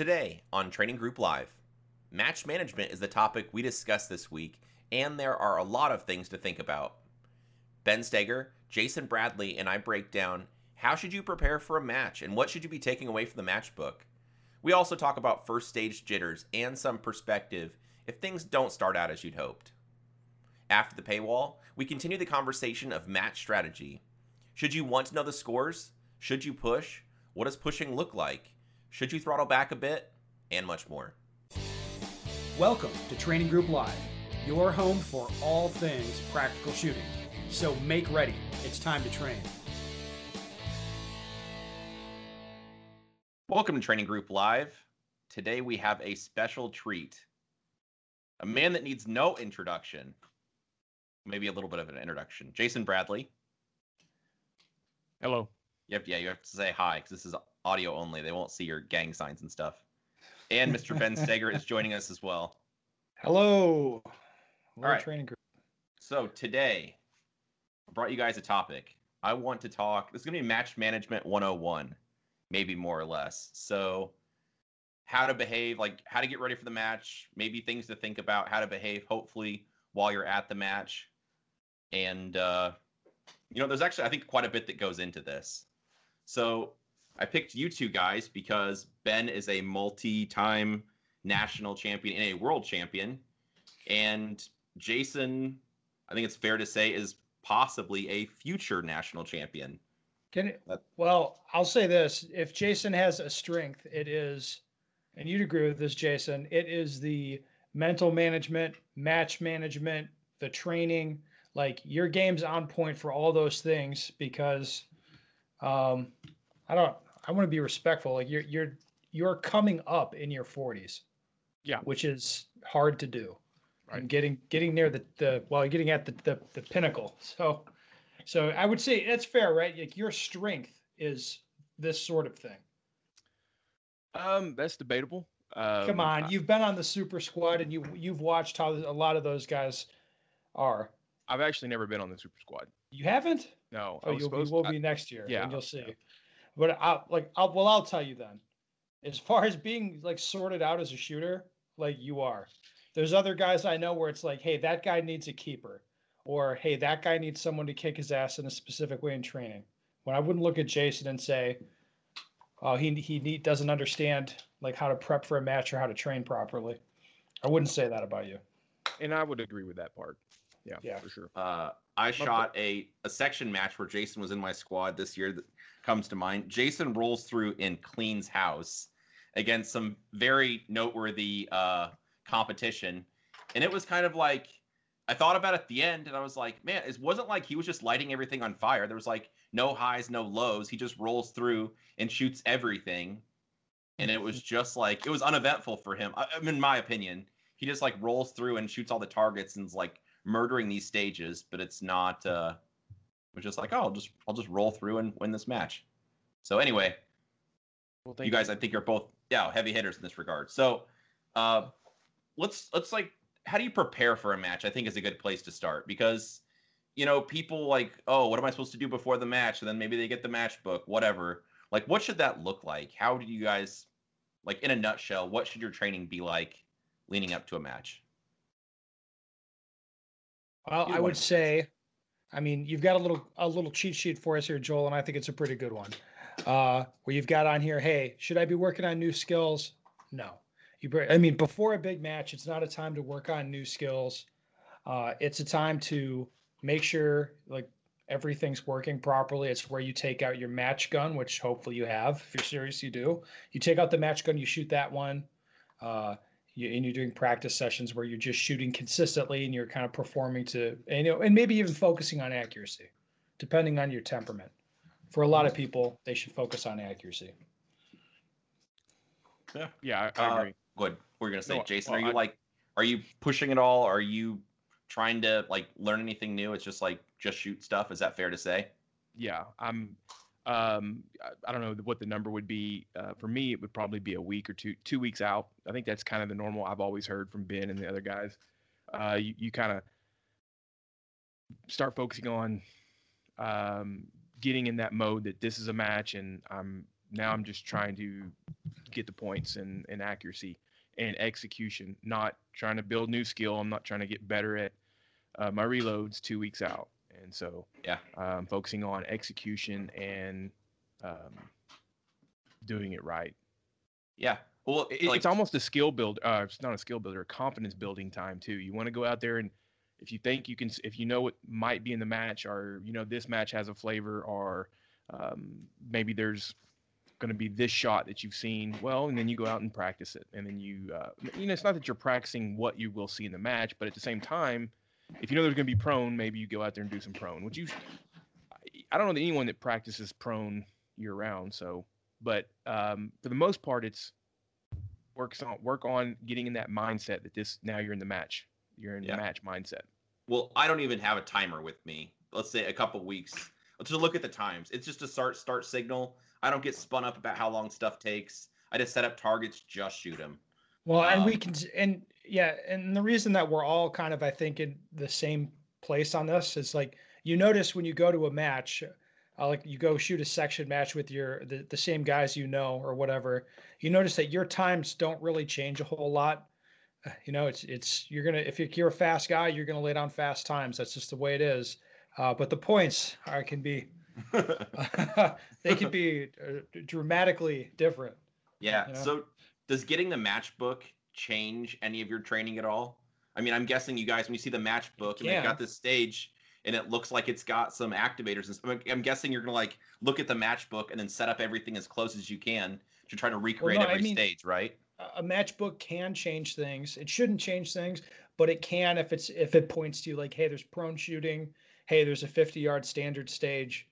Today on Training Group Live, match management is the topic we discuss this week, and there are a lot of things to think about. Ben Stoeger, Jason Bradley, and I break down how should you prepare for a match and what should you be taking away from the match book. We also talk about first stage jitters and some perspective if things don't start out as you'd hoped. After the paywall, we continue the conversation of match strategy. Should you want to know the scores? Should you push? What does pushing look like? Should you throttle back a bit? And much more. Welcome to Training Group Live, your home for all things practical shooting. So make ready, it's time to train. Welcome to Training Group Live. Today we have a special treat. A man that needs no introduction, maybe a little bit of an introduction. Jason Bradley. Hello. You have, yeah, you have to say hi because this is audio only. They won't see your gang signs and stuff. And Mr. Ben Stoeger is joining us as well. Hello. All right. Training group. So today, I brought you guys a topic. I want to talk. This is going to be match management 101, maybe more or less. So, how to behave, like how to get ready for the match, maybe things to think about, how to behave, hopefully, while you're at the match. And, uh, you know, there's actually, I think, quite a bit that goes into this. So, I picked you two guys because Ben is a multi-time national champion and a world champion, and Jason, I think it's fair to say, is possibly a future national champion. Can it, well, I'll say this: if Jason has a strength, it is, and you'd agree with this, Jason. It is the mental management, match management, the training. Like your game's on point for all those things because, um, I don't. I want to be respectful. Like you're you're you're coming up in your 40s. Yeah. Which is hard to do. Right. And getting getting near the the well, getting at the, the the pinnacle. So so I would say that's fair, right? Like your strength is this sort of thing. Um, that's debatable. Um, Come on, you've been on the super squad and you you've watched how a lot of those guys are. I've actually never been on the super squad. You haven't? No. Oh, you'll be, will be next year. yeah, and you'll see. yeah. But I like I'll well I'll tell you then. As far as being like sorted out as a shooter, like you are. There's other guys I know where it's like, hey, that guy needs a keeper, or hey, that guy needs someone to kick his ass in a specific way in training. When I wouldn't look at Jason and say, oh, he he need, doesn't understand like how to prep for a match or how to train properly. I wouldn't say that about you. and I would agree with that part. Yeah, Yeah. for sure. Uh, I shot a, a section match where Jason was in my squad this year that comes to mind. Jason rolls through in Clean's house against some very noteworthy uh, competition. And it was kind of like, I thought about at the end and I was like, man, it wasn't like he was just lighting everything on fire. There was like no highs, no lows. He just rolls through and shoots everything. And it was just like, it was uneventful for him. I, in my opinion, he just like rolls through and shoots all the targets and is like murdering these stages, but it's not, uh, it's just like, oh, I'll just, I'll just roll through and win this match. So anyway, Well, you guys, I think you're both yeah heavy hitters in this regard. So, uh, let's let's like, how do you prepare for a match? I think is a good place to start because, you know, people like, oh, what am I supposed to do before the match? And then maybe they get the match book, whatever. Like, what should that look like? How do you guys, like, in a nutshell, what should your training be like leading up to a match? Well, I would say, I mean, you've got a little a little cheat sheet for us here, Joel, and I think it's a pretty good one. Uh, where you've got on here, hey, should I be working on new skills? No. You, I mean, before a big match, it's not a time to work on new skills. Uh, it's a time to make sure like everything's working properly. It's where you take out your match gun, which hopefully you have. If you're serious, you do. You take out the match gun, you shoot that one. Uh, you, and you're doing practice sessions where you're just shooting consistently and you're kind of performing to and, you know and maybe even focusing on accuracy depending on your temperament for a lot of people they should focus on accuracy Yeah, I, I Uh. Good. What are you gonna say, No, Jason? well, are you I- like, are you pushing it all? Are you trying to like learn anything new? It's just like just shoot stuff. Is that fair to say? Yeah, I'm. Um, I, don't know what the number would be. Uh, for me, it would probably be a week or two, two weeks out. I think that's kind of the normal. I've always heard from Ben and the other guys. Uh, you you kind of start focusing on um, getting in that mode that this is a match and I'm now I'm just trying to get the points and, and accuracy and execution, not trying to build new skill. I'm not trying to get better at uh, my reloads two weeks out. And so Yeah. I'm focusing on execution and um, doing it right. Yeah. Well, It- like, it's almost a skill build. Uh, it's not a skill builder, a confidence building time too. You want to go out there and if you think you can, if you know what might be in the match, or you know this match has a flavor, or um, maybe there's going to be this shot that you've seen. Well, and then you go out and practice it, and then you, uh, you know, it's not that you're practicing what you will see in the match, but at the same time, if you know there's going to be prone, maybe you go out there and do some prone. Which you, I don't know that anyone that practices prone year round. So, but um, for the most part, it's works on work on getting in that mindset that this now you're in the match. You're in Yeah. the match mindset. well, I don't even have a timer with me. Let's say a couple weeks. Let's just look at the times. It's just a start start signal. I don't get spun up about how long stuff takes. I just set up targets, just shoot them. Well, and we Um, can, and yeah, and the reason that we're all kind of, I think, in the same place on this is like you notice when you go to a match, uh, like you go shoot a section match with your the, the same guys you know or whatever, you notice that your times don't really change a whole lot. Uh, You know, it's it's you're gonna if you're, you're a fast guy, you're gonna lay down fast times. That's just the way it is. Uh, but the points are can be they can be uh, dramatically different. Yeah. You know? So does getting the match book change any of your training at all? I mean, I'm guessing you guys, when you see the match book and they've got this stage and it looks like it's got some activators and stuff, I'm- guessing you're gonna like look at the match book and then set up everything as close as you can to try to recreate no, I every mean- stage, right? a- a matchbook can change things. It shouldn't change things, but it can if it's if it points to you like, hey, there's prone shooting. Hey, there's a 50 yard standard stage.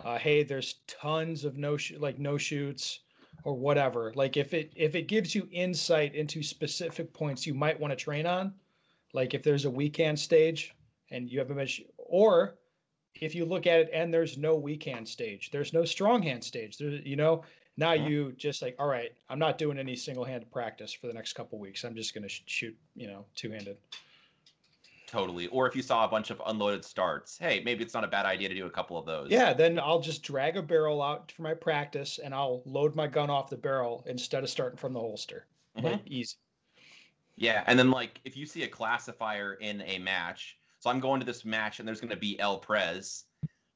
Uh, hey, there's tons of no sh- like no shoots or whatever. Like if it if it gives you insight into specific points you might want to train on, like if there's a weak hand stage and you have a match, or if you look at it and there's no weak hand stage, there's no strong hand stage. There, you know, now you just like, all right, I'm not doing any single handed practice for the next couple weeks. I'm just going to sh- shoot, you know, two handed. Totally. Or if you saw a bunch of unloaded starts, hey, maybe it's not a bad idea to do a couple of those. Yeah, then I'll just drag a barrel out for my practice and I'll load my gun off the barrel instead of starting from the holster. Mhm. Like easy. Yeah, and then like if you see a classifier in a match, so I'm going to this match and there's going to be El Prez,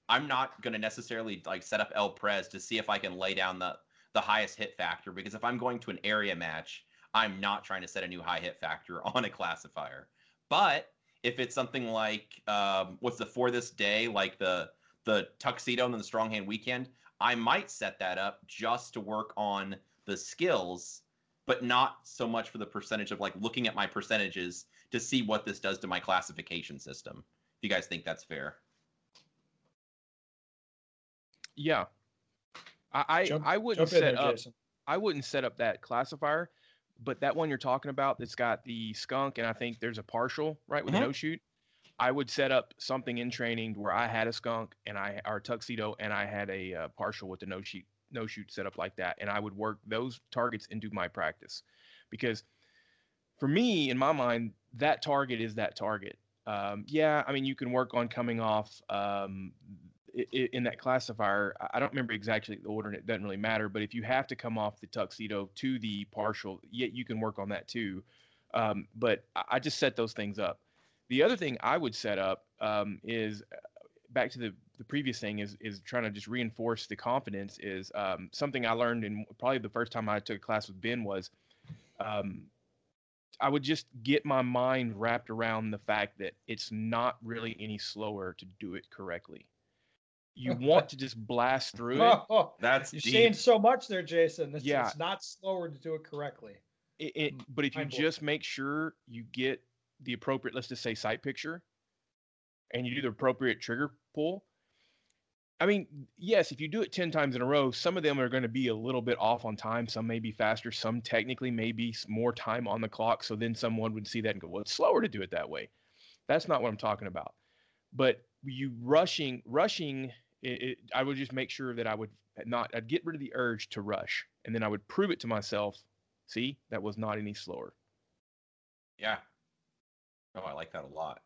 I'm not going to necessarily like set up El Prez to see if I can lay down the the highest hit factor because if I'm going to an area match, I'm not trying to set a new high hit factor on a classifier. But if it's something like um, what's the for this day, like the the tuxedo and then the strong hand weak hand, I might set that up just to work on the skills but not so much for the percentage of like looking at my percentages to see what this does to my classification system. If you guys think that's fair. Yeah. I I, Jump- I wouldn't set there, up Jason. I wouldn't set up that classifier, but that one you're talking about that's got the skunk and I think there's a partial right with Mhm. the no shoot. I would set up something in training where I had a skunk and I or tuxedo and I had a uh, partial with the no shoot no shoot set up like that, and I would work those targets into my practice, because for me in my mind that target is that target. Um, yeah, I mean you can work on coming off um, in that classifier. I- don't remember exactly the order, and it doesn't really matter. But if you have to come off the tuxedo to the partial, yet you can work on that too. Um, but I I just set those things up. The other thing I would set up um, is uh, back to the the previous thing is is trying to just reinforce the confidence. Is um, something I learned in probably the first time I took a class with Ben was. Um, I would just get my mind wrapped around the fact that it's not really any slower to do it correctly. You want to just blast through it. Oh, That's you're deep. saying so much there, Jason. It's, Yeah. it's not slower to do it correctly. It, it, mm, but if you mind blowing. just make sure you get the appropriate, let's just say sight picture, and you do the appropriate trigger pull. I mean, yes, if you do it 10 times in a row, some of them are going to be a little bit off on time. Some may be faster. Some technically may be more time on the clock. So then someone would see that and go, well, it's slower to do it that way. That's not what I'm talking about. But you rushing, rushing, it, it, I would just make sure that I would not, I'd get rid of the urge to rush. And then I would prove it to myself See, that was not any slower. Yeah. Oh, I like that a lot.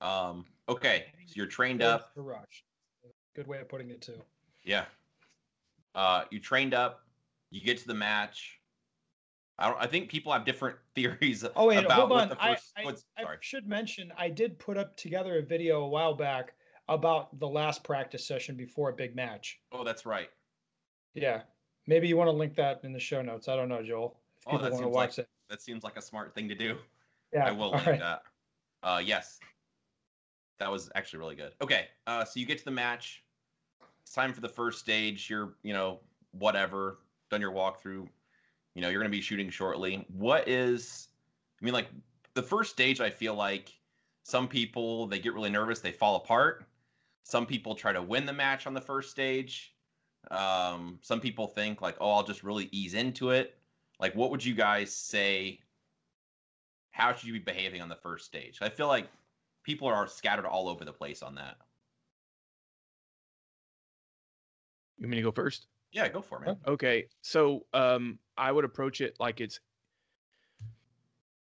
Um, okay, so you're trained up. to rush. Good way of putting it too. Yeah. Uh, you trained up, you get to the match. I don't. I think people have different theories Oh wait, about hold what on. the I, first. I, what's, I sorry. should mention I did put up together a video a while back about the last practice session before a big match. Oh, that's right. Yeah, maybe you want to link that in the show notes. I don't know, Joel. If Oh, people that want to seems watch like- it. That seems like a smart thing to do. Yeah, I will link right. that. Uh, yes, that was actually really good. Okay, uh, so you get to the match. It's time for the first stage. You're, you know, whatever, done your walkthrough. You know, you're going to be shooting shortly. What is, I mean, like the first stage, I feel like some people they get really nervous, they fall apart. Some people try to win the match on the first stage. Um, some people think like, oh, I'll just really ease into it. Like, what would you guys say? How should you be behaving on the first stage? I feel like people are scattered all over the place on that. You want me to go first? Yeah, go for it, man. Okay, so um, I would approach it like it's.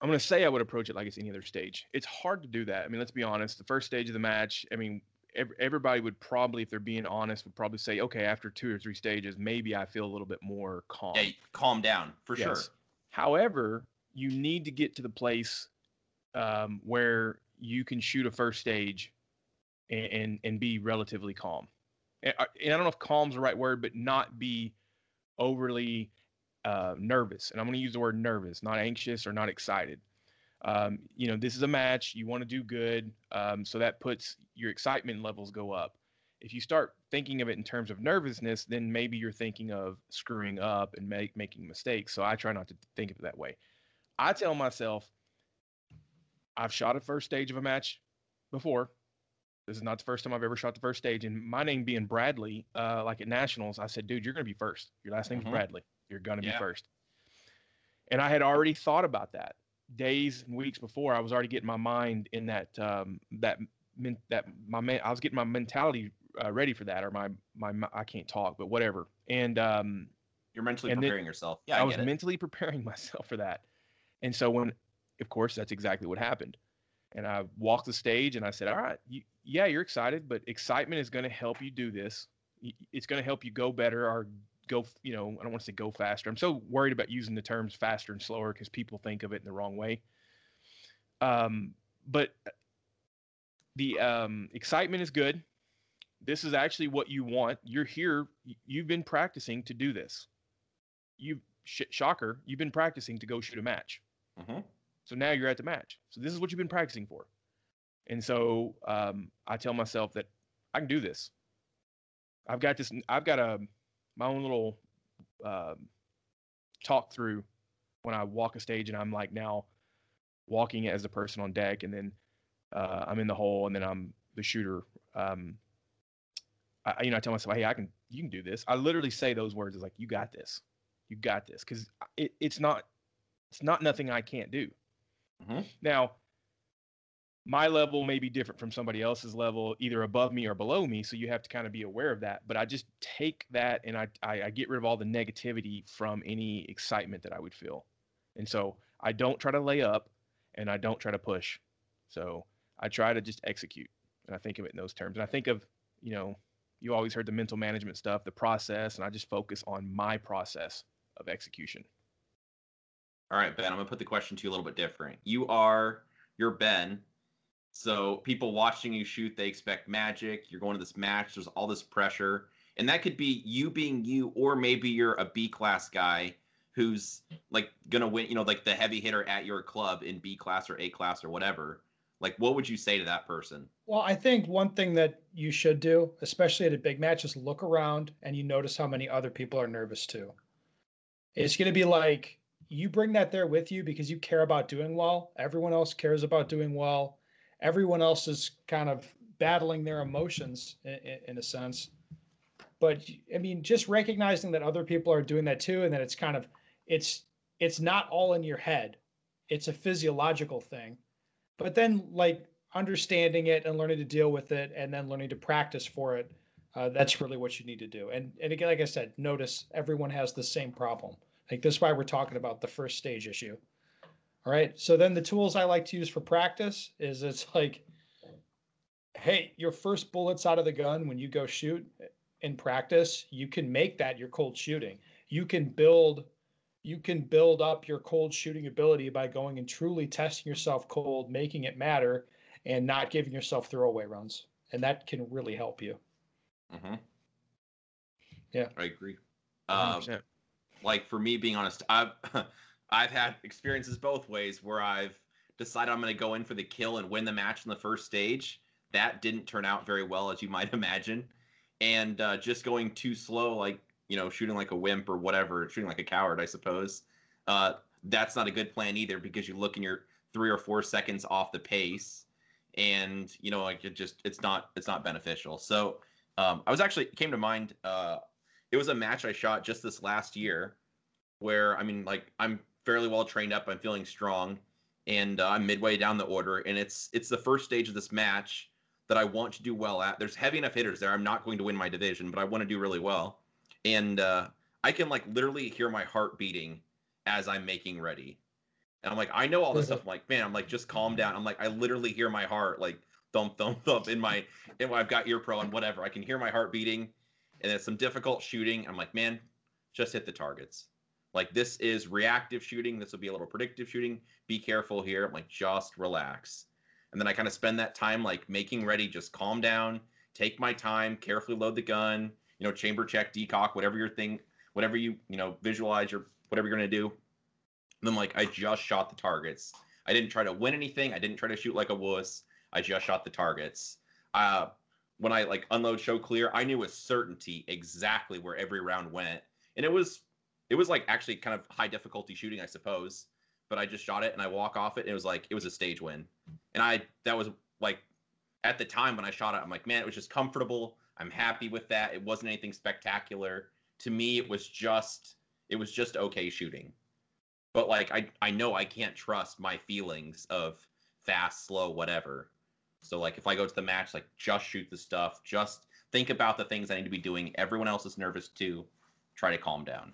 I'm going to say I would approach it like it's any other stage. It's hard to do that. I mean, let's be honest. The first stage of the match, I mean, everybody would probably, if they're being honest, would probably say, okay, after two or three stages, maybe I feel a little bit more calm. Yeah, calm down for sure. Yes. However, you need to get to the place um, where you can shoot a first stage and, and and be relatively calm. And I, and I don't know if calm's the right word, but not be overly uh, nervous. And I'm going to use the word nervous, not anxious or not excited. Um, you know, this is a match. You want to do good, um, so that puts your excitement levels go up. If you start thinking of it in terms of nervousness, then maybe you're thinking of screwing up and make, making mistakes. So I try not to think of it that way. I tell myself, I've shot a first stage of a match before. This is not the first time I've ever shot the first stage. And my name being Bradley, uh, like at Nationals, I said, dude, you're going to be first. Your last name's Mhm. Bradley. You're going to Yeah. be first. And I had already thought about that days and weeks before. I was already getting my mind in that, um, that, men- that my man, I was getting my mentality uh, ready for that or my, my, I can't talk, but whatever. And, um, You're mentally then- preparing yourself. Yeah, I, I was it. mentally preparing myself for that. And so when, of course, that's exactly what happened. And I walked the stage and I said, all right, you, yeah, you're excited, but excitement is going to help you do this. It's going to help you go better or go, you know, I don't want to say go faster. I'm so worried about using the terms faster and slower because people think of it in the wrong way. Um, but the um, excitement is good. This is actually what you want. You're here. You've been practicing to do this. You sh- shocker, you've been practicing to go shoot a match. Mhm. So now you're at the match. So this is what you've been practicing for. And so um, I tell myself that I can do this. I've got this. I've got a my own little um, talk through when I walk a stage, and I'm like now walking as a person on deck, and then uh, I'm in the hole, and then I'm the shooter. Um, I, you know, I tell myself, hey, I can. You can do this. I literally say those words. It's like you got this. You got this, because it, it's not. It's not nothing I can't do. Mhm. Now, my level may be different from somebody else's level, either above me or below me. So you have to kind of be aware of that. But I just take that and I, I, I get rid of all the negativity from any excitement that I would feel. And so I don't try to lay up and I don't try to push. So I try to just execute. And I think of it in those terms. And I think of, you know, you always heard the mental management stuff, the process, and I just focus on my process of execution. All right, Ben, I'm gonna put the question to you a little bit different. You are you're Ben. So people watching you shoot, they expect magic. You're going to this match, there's all this pressure. And that could be you being you, or maybe you're a B class guy who's like gonna win, you know, like the heavy hitter at your club in B class or A class or whatever. Like, what would you say to that person? Well, I think one thing that you should do, especially at a big match, is look around and you notice how many other people are nervous too. It's going to be like you bring that there with you because you care about doing well. Everyone else cares about doing well. Everyone else is kind of battling their emotions in, in a sense. But I mean, just recognizing that other people are doing that too, and that it's kind of it's it's not all in your head. It's a physiological thing. But then like understanding it and learning to deal with it and then learning to practice for it uh, that's really what you need to do and and again like i said notice everyone has the same problem like this is why we're talking about the first stage issue all right so then the tools i like to use for practice is it's like hey your first bullets out of the gun when you go shoot in practice, you can make that your cold shooting. You can build you can build up your cold shooting ability by going and truly testing yourself cold, making it matter, and not giving yourself throwaway runs. And that can really help you. Mm-hmm. Yeah. I agree. Um, like for me being honest i've i've had experiences both ways where i've decided i'm going to go in for the kill and win the match in the first stage. That didn't turn out very well as you might imagine. And uh, just going too slow like you know shooting like a wimp or whatever shooting like a coward i suppose uh, that's not a good plan either because you look and you're three or four seconds off the pace. And you know like it just it's not it's not beneficial. So um, i was actually came to mind uh, it was a match I shot just this last year where I mean like I'm fairly well trained up, I'm feeling strong and uh, I'm midway down the order and it's it's the first stage of this match that I want to do well at. There's heavy enough hitters there. I'm not going to win my division, but I want to do really well. And uh, I can like literally hear my heart beating as I'm making ready. And I'm like, I know all this stuff. I'm like, man, I'm like, just calm down. I'm like, I literally hear my heart like thump, thump, thump in my, and I've got ear pro and whatever. I can hear my heart beating and it's some difficult shooting. I'm like, man, just hit the targets. Like this is reactive shooting. This will be a little predictive shooting. Be careful here. I'm like, just relax. And then I kind of spend that time like making ready, just calm down, take my time, carefully load the gun, you know, chamber check, decock, whatever your thing, whatever you, you know, visualize your whatever you're gonna do. And then like I just shot the targets. I didn't try to win anything. I didn't try to shoot like a wuss. I just shot the targets. Uh, when I like unload show clear, I knew with certainty exactly where every round went. And it was it was like actually kind of high difficulty shooting, I suppose. But I just shot it and I walk off it and it was like it was a stage win. And I that was like at the time when I shot it, I'm like, man, it was just comfortable. I'm happy with that. It wasn't anything spectacular. To me, it was just it was just okay shooting. But like I I know I can't trust my feelings of fast, slow, whatever. So like if I go to the match, like just shoot the stuff, just think about the things I need to be doing. Everyone else is nervous too. Try to calm down.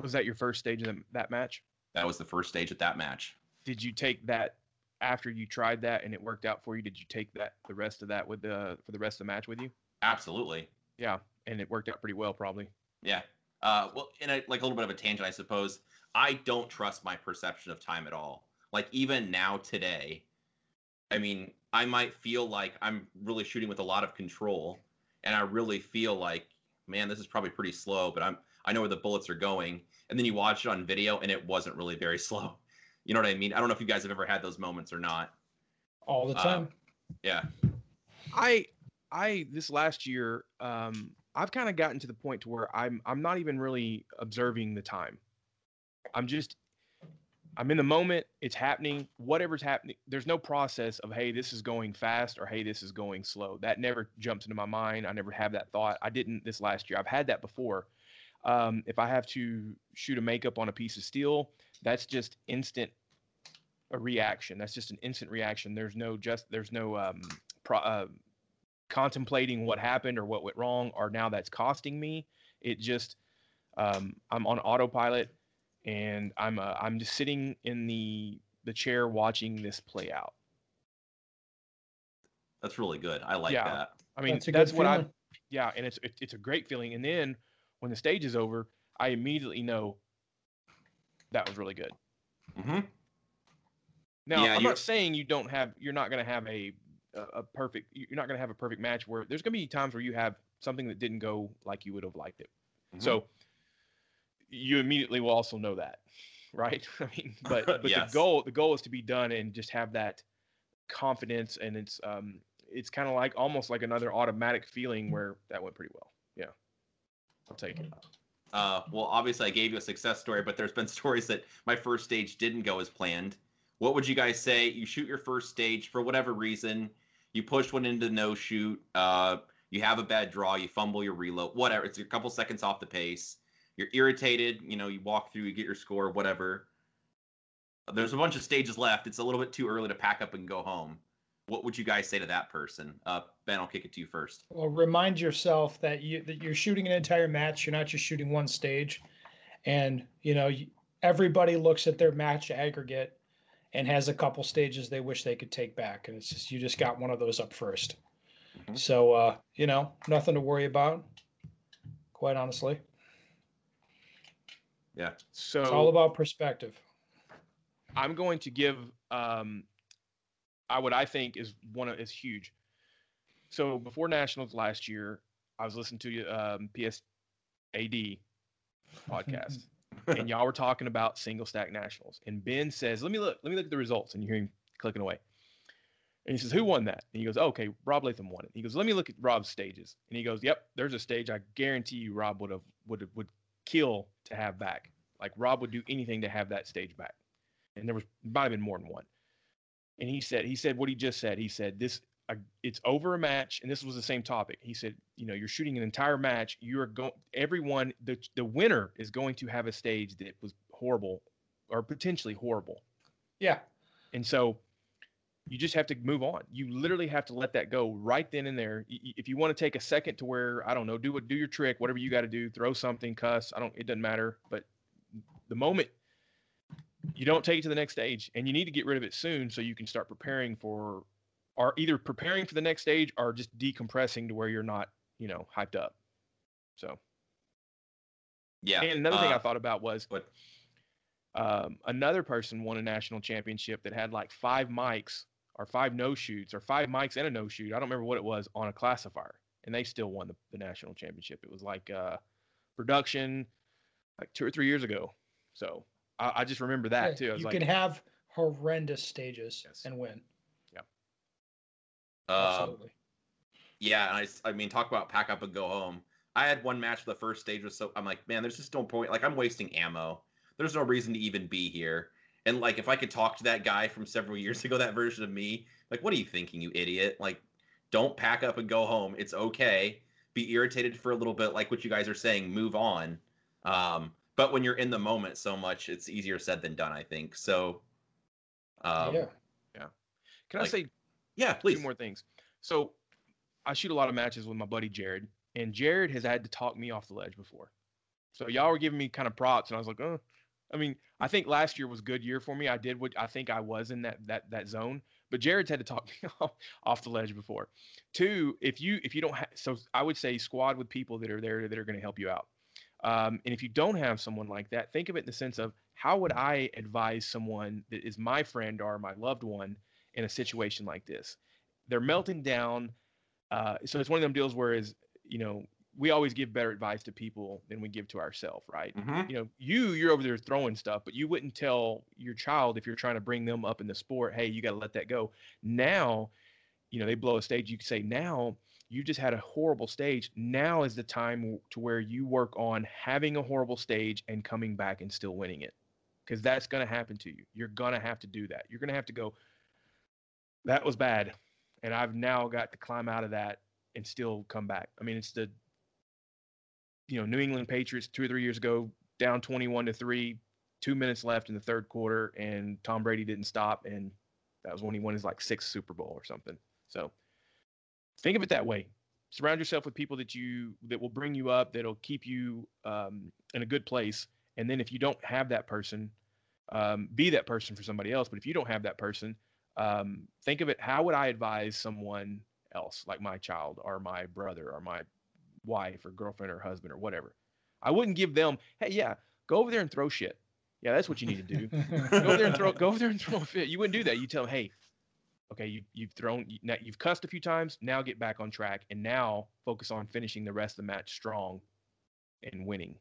Was that your first stage of that match? That was the first stage at that match. Did you take that after you tried that and it worked out for you? Did you take that the rest of that with the for the rest of the match with you? Absolutely. Yeah, and it worked out pretty well, probably. Yeah. Uh, well, in a, like a little bit of a tangent, I suppose. I don't trust my perception of time at all. Like even now today, I mean, I might feel like I'm really shooting with a lot of control, and I really feel like, man, this is probably pretty slow, but I'm I know where the bullets are going. And then you watch it on video, and it wasn't really very slow. You know what I mean? I don't know if you guys have ever had those moments or not. All the Uh, time. Yeah. I I this last year um I've kind of gotten to the point to where I'm I'm not even really observing the time. I'm just I'm in the moment, it's happening, whatever's happening. There's no process of hey, this is going fast or hey, this is going slow. That never jumps into my mind. I never have that thought. I didn't this last year. I've had that before. Um, if I have to shoot a makeup on a piece of steel, that's just instant a reaction. That's just an instant reaction. There's no just there's no um, pro, uh, contemplating what happened or what went wrong or now that's costing me. It just um, I'm on autopilot and I'm uh, I'm just sitting in the the chair watching this play out. That's really good. I like Yeah. that. I mean, That's that's, good what I yeah, and it's it, it's a great feeling. And then when the stage is over, I immediately know that was really good. hmm Now, Yeah, I'm not saying you don't have you're not going to have a a a perfect you're not going to have a perfect match where there's going to be times where you have something that didn't go like you would have liked it. Mhm. So you immediately will also know that, right? I mean, but but Yes. the goal the goal is to be done and just have that confidence and it's um it's kind of like almost like another automatic feeling where that went pretty well. I'll take it. Uh, well, obviously, I gave you a success story, but there's been stories that my first stage didn't go as planned. What would you guys say? You shoot your first stage for whatever reason, you push one into no shoot, uh, you have a bad draw, you fumble your reload, whatever. It's a couple seconds off the pace. You're irritated, you know, you walk through, you get your score, whatever. There's a bunch of stages left. It's a little bit too early to pack up and go home. What would you guys say to that person? Uh, ben, I'll kick it to you first. Well, remind yourself that you that you're shooting an entire match. You're not just shooting one stage, and you know everybody looks at their match aggregate and has a couple stages they wish they could take back, and it's just you just got one of those up first. Mhm. So uh, you know, nothing to worry about. Quite honestly, Yeah. So it's all about perspective. I'm going to give um, I what I think is one of is huge. So before nationals last year, I was listening to um, PSAD podcast, and y'all were talking about single stack nationals. And Ben says, "Let me look. Let me look at the results." And you hear him clicking away. And he says, "Who won that?" And he goes, oh, "Okay, Rob Leatham won it." He goes, "Let me look at Rob's stages." And he goes, "Yep, there's a stage I guarantee you Rob would have would would kill to have back. Like Rob would do anything to have that stage back." And there was might have been more than one. And he said, he said what he just said. He said, "This uh, it's over a match, and this was the same topic." He said, "You know, you're shooting an entire match. You are going. Everyone, the the winner is going to have a stage that was horrible, or potentially horrible." Yeah, And so you just have to move on. You literally have to let that go right then and there. If you want to take a second to where I don't know, do what do your trick, whatever you got to do, throw something, cuss. I don't. It doesn't matter. But the moment you don't take it to the next stage, and you need to get rid of it soon so you can start preparing for, are either preparing for the next stage or just decompressing to where you're not, you know, hyped up. So. Yeah. And another thing I uh, thought about was what- um, another person won a national championship that had like five mics or five no shoots or five mics and a no shoot. I don't remember what it was on a classifier, and they still won the, the national championship. It was like uh, production, like two or three years ago. So I, I just remember that Yeah, too. I was you like, can have horrendous stages Yes. and win. Yeah. Absolutely. Yeah, and I, s- I mean, talk about pack up and go home. I had one match the first stage was so I'm like, man, there's just no point. Like, I'm wasting ammo. There's no reason to even be here. And like, if I could talk to that guy from several years ago, that version of me, like, what are you thinking, you idiot? Like, don't pack up and go home. It's okay. Be irritated for a little bit, like what you guys are saying. Move on. Um, but when you're in the moment so much, it's easier said than done. I think so. Um, yeah. can I say yeah, please. two more things? So I shoot a lot of matches with my buddy Jared, and Jared has had to talk me off the ledge before. So y'all were giving me kind of props, and I was like, oh. I mean, I think last year was a good year for me. I did what I think I was in that that that zone, but Jared's had to talk me off, off the ledge before. Two, if you if you don't have, so I would say squad with people that are there that are going to help you out. Um, and if you don't have someone like that, think of it in the sense of how would I advise someone that is my friend or my loved one in a situation like this? They're melting down. Uh, so it's one of them deals where is you know we always give better advice to people than we give to ourselves, right? Mhm. You know, you you're over there throwing stuff, but you wouldn't tell your child if you're trying to bring them up in the sport, hey, you got to let that go. Now, you know, they blow a stage. You say now you just had a horrible stage. Now is the time to where you work on having a horrible stage and coming back and still winning it, because that's going to happen to you. You're going to have to do that. You're going to have to go. That was bad, and I've now got to climb out of that and still come back. I mean, it's the you know New England Patriots two or three years ago down 21 to three, two minutes left in the third quarter, and Tom Brady didn't stop, and that was when he won his like sixth Super Bowl or something. So think of it that way. Surround yourself with people that you that will bring you up, that'll keep you um, in a good place. And then if you don't have that person, um, be that person for somebody else. But if you don't have that person, um, think of it. How would I advise someone else, like my child or my brother or my wife or girlfriend or husband or whatever? I wouldn't give them, hey, yeah, go over there and throw shit. Yeah, that's what you need to do go over there and throw go over there and throw a fit. You wouldn't do that. You tell them, hey, okay, you you've thrown you've cussed a few times. Now get back on track and now focus on finishing the rest of the match strong and winning,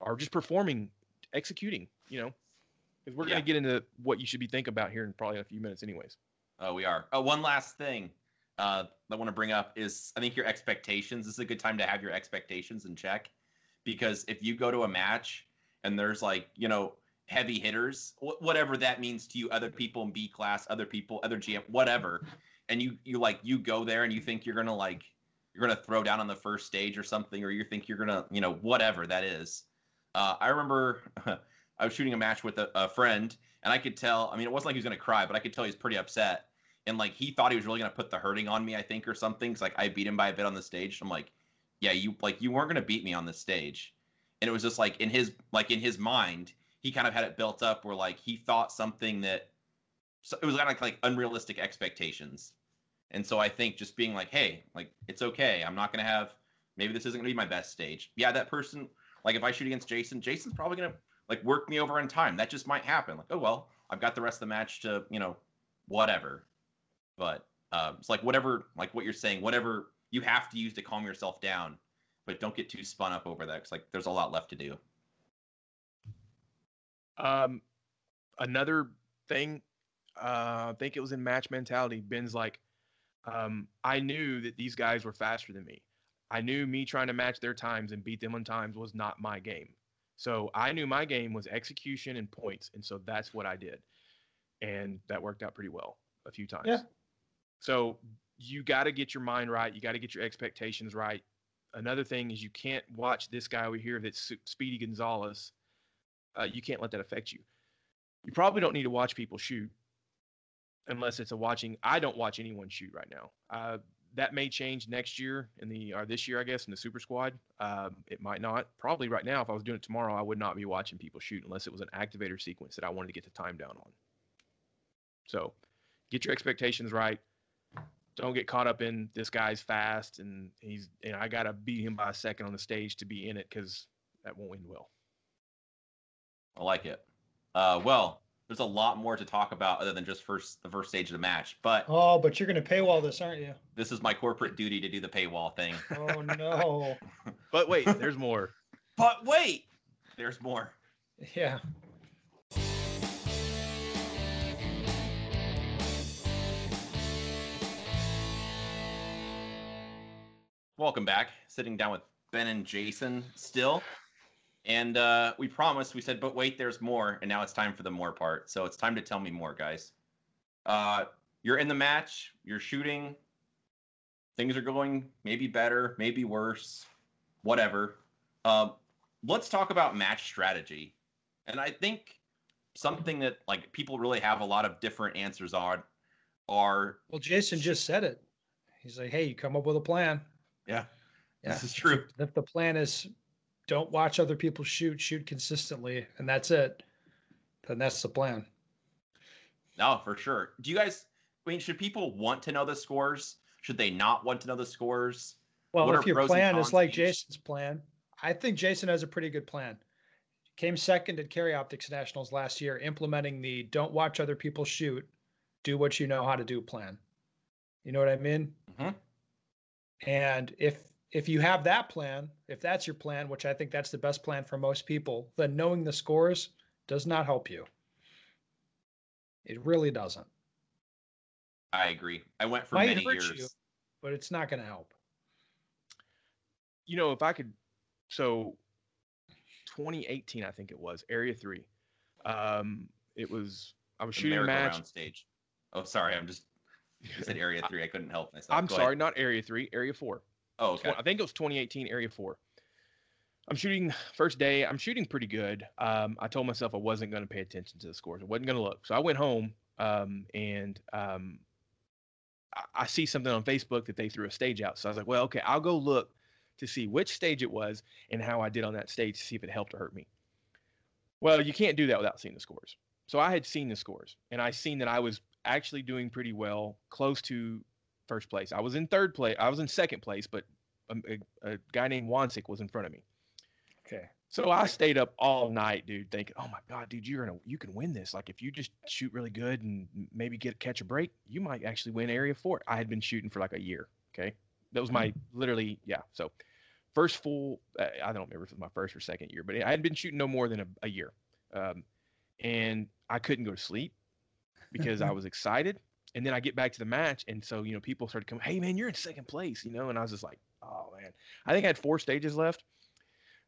or just performing, executing. You know, because we're Yeah. gonna get into what you should be thinking about here in probably a few minutes, anyways. Oh, we are. Oh, one last thing uh, I want to bring up is I think your expectations. This is a good time to have your expectations in check because if you go to a match and there's like you know heavy hitters, wh- whatever that means to you, other people in B class, other people, other GM, whatever, and you you like you go there and you think you're gonna like you're gonna throw down on the first stage or something, or you think you're gonna you know whatever that is. Uh, I remember I was shooting a match with a, a friend, and I could tell. I mean, it wasn't like he was gonna cry, but I could tell he was pretty upset. And like he thought he was really gonna put the hurting on me, I think, or something. Cause like I beat him by a bit on the stage. I'm like, yeah, you like you weren't gonna beat me on this stage. And it was just like in his like in his mind, he kind of had it built up where like he thought something that so it was kind of like, unrealistic expectations. And so I think just being like, hey, like it's okay. I'm not gonna have maybe this isn't gonna be my best stage. Yeah, that person, like if I shoot against Jason, Jason's probably gonna like work me over in time. That just might happen. Like, oh well, I've got the rest of the match to, you know, whatever. But uh, it's like whatever, like what you're saying, whatever you have to use to calm yourself down, but don't get too spun up over that. Because like there's a lot left to do. Um, another thing, uh, I think it was in match mentality. Ben's like, um, I knew that these guys were faster than me. I knew me trying to match their times and beat them on times was not my game. So I knew my game was execution and points, and so that's what I did, and that worked out pretty well a few times. Yeah. So you got to get your mind right. You got to get your expectations right. Another thing is you can't watch this guy over here that's Speedy Gonzalez. Uh, you can't let that affect you. You probably don't need to watch people shoot unless it's a watching. I don't watch anyone shoot right now. Uh, that may change next year in the or this year, I guess, in the Super Squad. Um, it might not. Probably right now, if I was doing it tomorrow, I would not be watching people shoot unless it was an activator sequence that I wanted to get the time down on. So, get your expectations right. Don't get caught up in this guy's fast and he's and I gotta beat him by a second on the stage to be in it because that won't end well. I like it. Uh, well, there's a lot more to talk about other than just first the first stage of the match. But Oh, but you're going to paywall this, aren't you? this is my corporate duty to do the paywall thing. Oh no. But wait, there's more. But wait, there's more. yeah. Welcome back. Sitting down with Ben and Jason still. And uh, we promised, we said, but wait, there's more. And now it's time for the more part. So it's time to tell me more, guys. Uh, you're in the match, you're shooting. Things are going maybe better, maybe worse, whatever. Um, let's talk about match strategy. And I think something that like people really have a lot of different answers on are Well, Jason just said it. He's like, "Hey, you come up with a plan." yeah, Yeah. this is true. If the plan is don't watch other people shoot, shoot consistently, and that's it, then that's the plan. No, for sure. Do you guys? I mean, should people want to know the scores? Should they not want to know the scores? Well, What if your plan is like? Jason's plan, I think Jason has a pretty good plan. Came second at Carry Optics Nationals last year, implementing the don't watch other people shoot, do what you know how to do plan. You know what I mean? Mhm. And if if you have that plan, if that's your plan, which I think that's the best plan for most people, then knowing the scores does not help you. It really doesn't. I agree. I went for Might many hurt years. you. But it's not going to help. you know, if I could, so 2018, I think it was Area Three. Um, it was I was The shooting a match. merry-go-round stage. Oh, sorry. I'm just. You said Area Three. I couldn't help myself. I'm Go sorry, ahead. not Area Three, Area Four. Oh, okay. I think it was 2018 Area Four. I'm shooting first day. I'm shooting pretty good. Um, I told myself I wasn't going to pay attention to the scores. I wasn't going to look. So I went home um, and um, I, I see something on Facebook that they threw a stage out. So I was like, well, okay, I'll go look to see which stage it was and how I did on that stage to see if it helped or hurt me. Well, you can't do that without seeing the scores. So I had seen the scores and I seen that I was actually doing pretty well, close to first place. I was in third place. I was in second place, but a, a, guy named Wansik was in front of me. Okay. So I stayed up all night, dude, thinking, "Oh my god, dude, you're gonna you can win this. Like if you just shoot really good and maybe get catch a break, you might actually win Area Four. I had been shooting for like a year. Okay, that was my literally yeah. So first full, uh, I don't remember if it was my first or second year, but I had been shooting no more than a, a year, um, and I couldn't go to sleep because I was excited. And then I get back to the match, and so you know people started coming, "Hey man, you're in second place," you know, and I was just like, "Oh man." I think I had four stages left.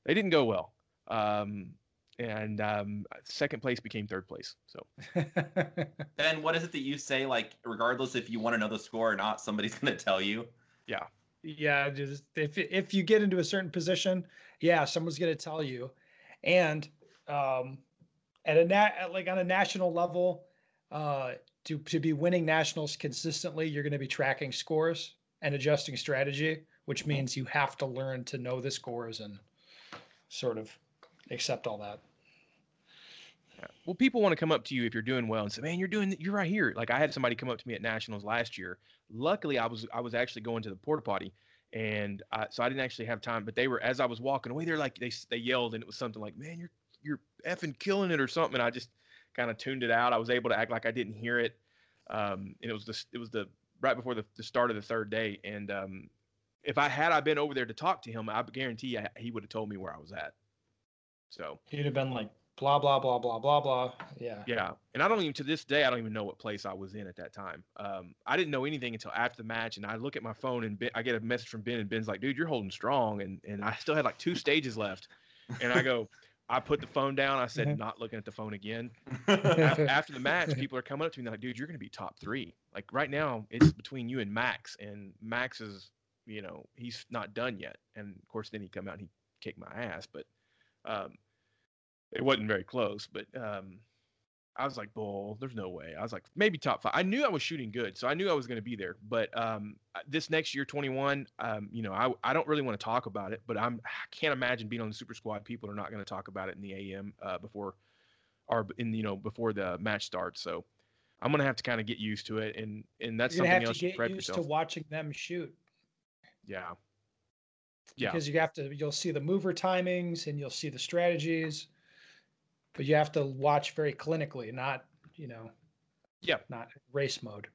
They didn't go well, um, and um, second place became third place. So Then what is it that you say? Like, regardless if you want to know the score or not, somebody's going to tell you. yeah, yeah. just if if you get into a certain position, yeah, someone's going to tell you. And um, at a nat at like on a national level, uh, to to be winning nationals consistently, you're going to be tracking scores and adjusting strategy, which means you have to learn to know the scores and sort of accept all that. Well, people want to come up to you if you're doing well and say, "Man, you're doing you're right here." Like I had somebody come up to me at nationals last year. Luckily, I was I was actually going to the porta potty, and I, so I didn't actually have time. But they were as I was walking away, they're like they they yelled, and it was something like, "Man, you're you're effing killing it" or something. And I just kind of tuned it out. I was able to act like I didn't hear it. Um, and it was the it was the right before the, the start of the third day, and um, if I had I been over there to talk to him, I guarantee I, he would have told me where I was at. So he'd have been like blah blah blah blah blah blah. Yeah. Yeah, and I don't even to this day I don't even know what place I was in at that time. Um, I didn't know anything until after the match, and I look at my phone and ben, I get a message from Ben, and Ben's like, "Dude, you're holding strong," and and I still had like two stages left, and I go. I put the phone down. I said, mm-hmm. not looking at the phone again. after, the match, people are coming up to me. They're like, dude, you're going to be top three. Like right now, it's between you and Max, and Max is you know, he's not done yet. And of course, then he come out and he kicked my ass, but um, it wasn't very close. But um, I was like, bull, there's no way. I was like, maybe top five. I knew I was shooting good, so I knew I was going to be there. But um, this next year, 21, um, you know, I, I don't really want to talk about it, but I'm I can't imagine being on the super squad. People are not going to talk about it in the AM uh, before, or in you know before the match starts. So I'm going to have to kind of get used to it, and and that's You're something else to get used yourself. to watching them shoot. Yeah. Yeah. Because you have to, you'll see the mover timings and you'll see the strategies, but you have to watch very clinically, not, you know, yeah, not race mode.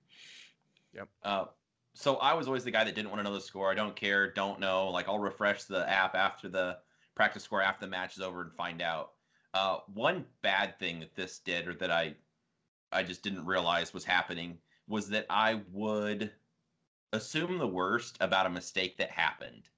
Yep. Uh, so I was always the guy that didn't want to know the score. I don't care, don't know. Like I'll refresh the app after the practice score after the match is over and find out. Uh, one bad thing that this did, or that I, I just didn't realize was happening, was that I would assume the worst about a mistake that happened.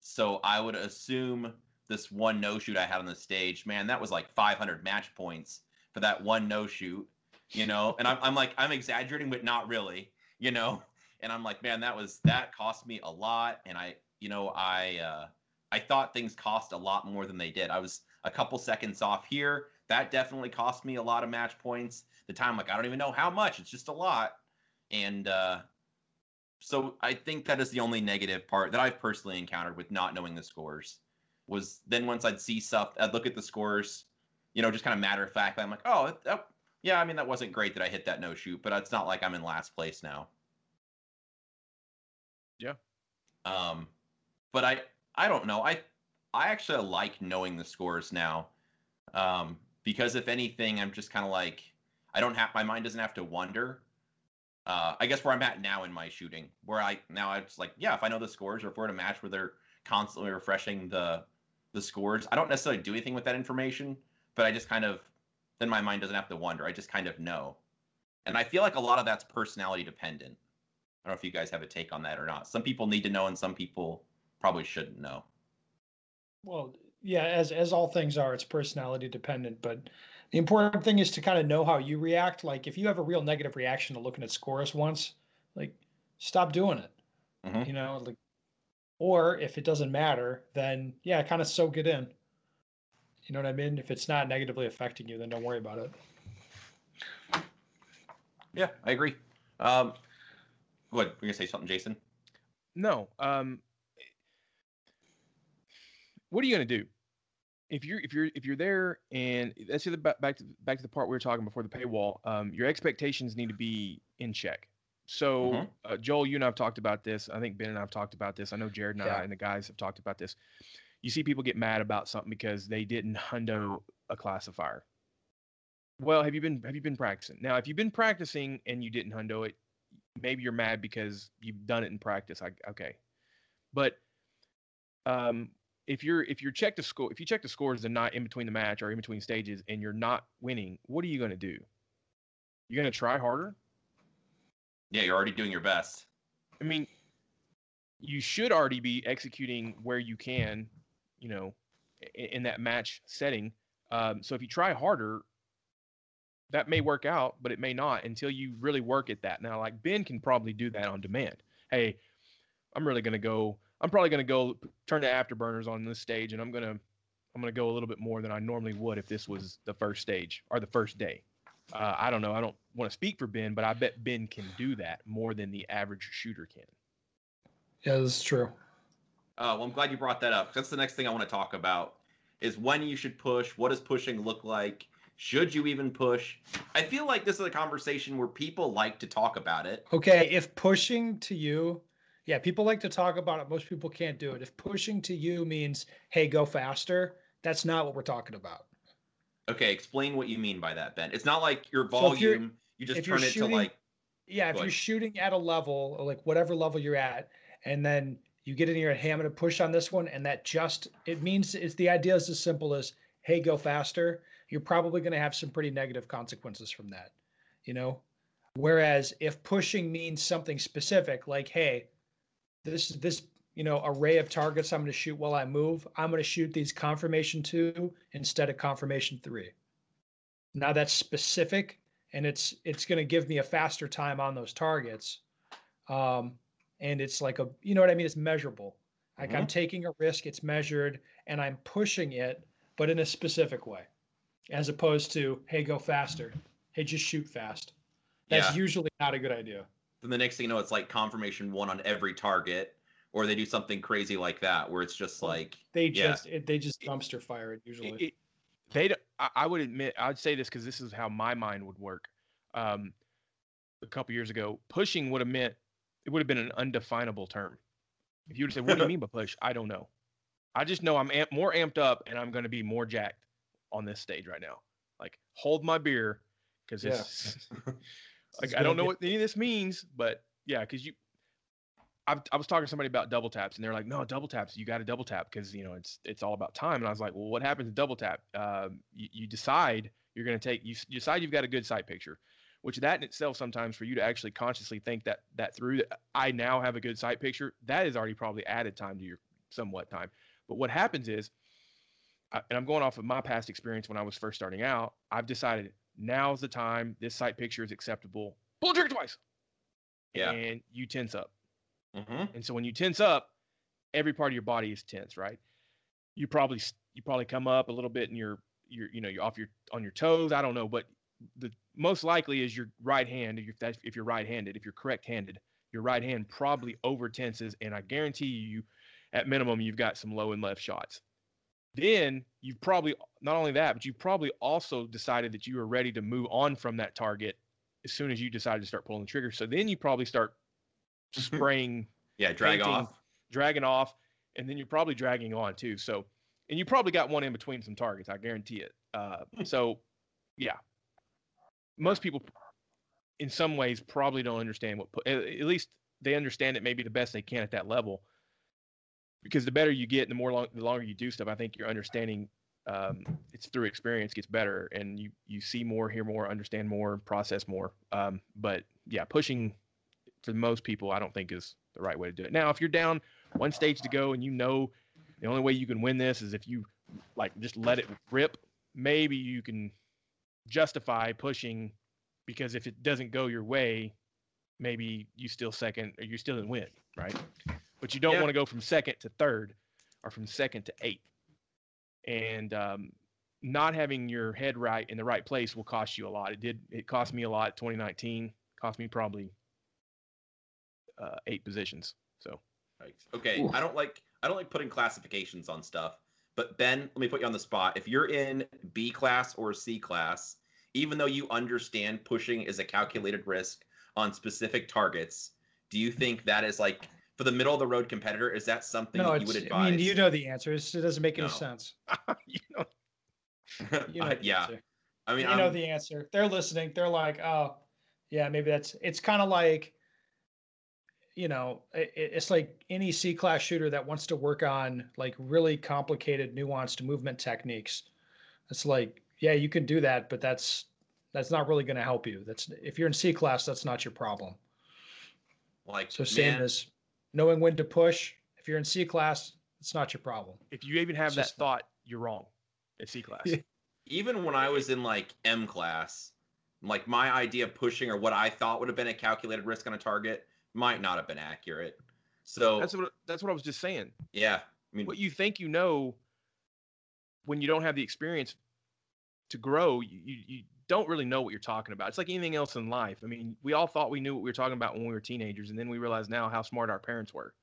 So I would assume this one no shoot I had on the stage, man, that was like 500 match points for that one no shoot, you know. And I'm, I'm like, I'm exaggerating, but not really, you know. And I'm like, man, that was that cost me a lot, and I, you know, I, uh, I thought things cost a lot more than they did. I was a couple seconds off here. That definitely cost me a lot of match points. The time, like, I don't even know how much. It's just a lot. And uh, so I think that is the only negative part that I've personally encountered with not knowing the scores. Was then once I'd see stuff, I'd look at the scores, you know, just kind of matter of fact. I'm like, oh, that, yeah, I mean that wasn't great that I hit that no shoot, but it's not like I'm in last place now. Yeah. Um, but I I don't know. I I actually like knowing the scores now, um, because if anything, I'm just kind of like I don't have my mind doesn't have to wonder uh, I guess where I'm at now in my shooting, where I now I'm just like, yeah, if I know the scores or if we're in a match where they're constantly refreshing the the scores, I don't necessarily do anything with that information, but I just kind of then my mind doesn't have to wonder. I just kind of know, and I feel like a lot of that's personality dependent. I don't know if you guys have a take on that or not. Some people need to know, and some people probably shouldn't know. Well, yeah, as as all things are, it's personality dependent, but the important thing is to kind of know how you react. Like if you have a real negative reaction to looking at scores once, like stop doing it. Mm-hmm. You know, like or if it doesn't matter, then yeah, kind of soak it in. You know what I mean? If it's not negatively affecting you, then don't worry about it. Yeah, I agree. Um, what We're gonna say something, Jason? No. Um, what are you gonna do? if you're if you're if you're there and that's the back to back to the part we were talking before the paywall um, your expectations need to be in check so mm-hmm. uh, joel you and i've talked about this i think ben and i've talked about this i know jared and yeah. i and the guys have talked about this you see people get mad about something because they didn't hundo a classifier well have you been have you been practicing now if you've been practicing and you didn't hundo it maybe you're mad because you've done it in practice I, okay but um, if you're if you're check the score if you check the scores the night in between the match or in between stages and you're not winning, what are you going to do? You're going to try harder? Yeah, you're already doing your best. I mean, you should already be executing where you can, you know, in, in that match setting. Um, so if you try harder, that may work out, but it may not until you really work at that. Now, like Ben can probably do that on demand. Hey, I'm really to go I'm probably to go turn the afterburners on this stage, and I'm to I'm to go a little bit more than I normally would if this was the first stage or the first day. Uh, I don't know. I don't want to speak for Ben, but I bet Ben can do that more than the average shooter can. Yeah, that's true. Uh, well, I'm glad you brought that up. That's the next thing I want to talk about is when you should push. What does pushing look like? Should you even push? I feel like this is a conversation where people like to talk about it. Okay, if pushing to you, yeah, people like to talk about it. Most people can't do it. If pushing to you means, hey, go faster, that's not what we're talking about. Okay, explain what you mean by that, Ben. It's not like your So volume, you just turn it shooting- to like Yeah, if you're shooting at a level, or like whatever level you're at, and then you get in here and hey, I'm gonna push on this one, and that just it means it's the idea is as simple as hey, go faster. You're probably gonna have some pretty negative consequences from that, you know. Whereas if pushing means something specific, like hey, this this you know array of targets I'm gonna shoot while I move, I'm gonna shoot these confirmation two instead of confirmation three. Now that's specific and it's it's going to give me a faster time on those targets um and it's like a you know what i mean? It's measurable. Like i'm taking a risk it's measured and i'm pushing it but in a specific way as opposed to hey go faster. Hey just shoot fast. That's yeah. usually not a good idea. Then the next thing you know, it's like confirmation one on every target, or they do something crazy like that, where it's just like they Yeah. just it, they just dumpster fire it usually. It- it- they I would admit i'd say this because this is how my mind would work. Um, a couple years ago pushing would have meant it would have been an undefinable term. If you would have said what do you mean by push? I don't know. I just know i'm amp- more amped up and i'm going to be more jacked on this stage right now. Like hold my beer because Yeah. it's like I don't know what any of this means, but yeah, because you, I, I was talking to somebody about double taps, and they're like, "No, double taps, you got to double tap because you know it's it's all about time." And I was like, "Well, what happens to double tap? Um, you, you decide you're going to take. You, you, decide you've got a good sight picture, which that in itself sometimes for you to actually consciously think that that through that I now have a good sight picture, that is already probably added time to your somewhat time. But what happens is, I, and I'm going off of my past experience when I was first starting out, I've decided now's the time. This sight picture is acceptable. Pull the trigger twice yeah. and you tense up. Hmm And so when you tense up, every part of your body is tense, right? You probably you probably come up a little bit and you're you're you know you're off your on your toes. I don't know, but the most likely is your right hand. If that's if you're right-handed, if you're correct-handed, your right hand probably over tenses, and I guarantee you, at minimum, you've got some low and left shots. Then you've probably not only that, but you probably also decided that you were ready to move on from that target as soon as you decided to start pulling the trigger. So then you probably start spraying, Yeah, drag painting, off. dragging off, and then you're probably dragging on too. So, and you probably got one in between some targets. I guarantee it. Uh, so, yeah, most people, in some ways, probably don't understand what. At at least they understand it maybe the best they can at that level. Because the better you get, the more long, the longer you do stuff, I think your understanding, um, it's through experience gets better, and you you see more, hear more, understand more, process more. Um, but yeah, pushing for most people, I don't think is the right way to do it. Now, if you're down one stage to go and you know the only way you can win this is if you like just let it rip, maybe you can justify pushing because if it doesn't go your way, maybe you still second or you still didn't win, right? But you don't Yeah. want to go from second to third or from second to eighth. And um, not having your head right in the right place will cost you a lot. It did. It cost me a lot. 2019 cost me probably uh, eight positions. So Right. Okay, I don't like I don't like putting classifications on stuff. But Ben, let me put you on the spot. If you're in B class or C class, even though you understand pushing is a calculated risk on specific targets, do you think that is like for the middle of the road competitor? Is that something no that you it's would i advise? mean you know the answer it's, it doesn't make any No. sense you know, you know I- the yeah. answer. I mean, you know I'm- the answer. They're listening. They're like, oh, yeah, maybe that's. It's kind of like, you know, it, it's like any C class shooter that wants to work on like really complicated, nuanced movement techniques. It's like, yeah, you can do that, but that's that's not really going to help you. That's if you're in C class, that's not your problem. like So same man, as knowing when to push. If you're in C class, it's not your problem. if you even have It's that just- thought, you're wrong at C class. Even when I was in like M class, like my idea of pushing or what I thought would have been a calculated risk on a target might not have been accurate. So That's what that's what I was just saying. yeah, I mean, What you think you know when you don't have the experience to grow, you, you, don't really know what you're talking about. It's like anything else in life. I mean, we all thought we knew what we were talking about when we were teenagers, and then we realize now how smart our parents were.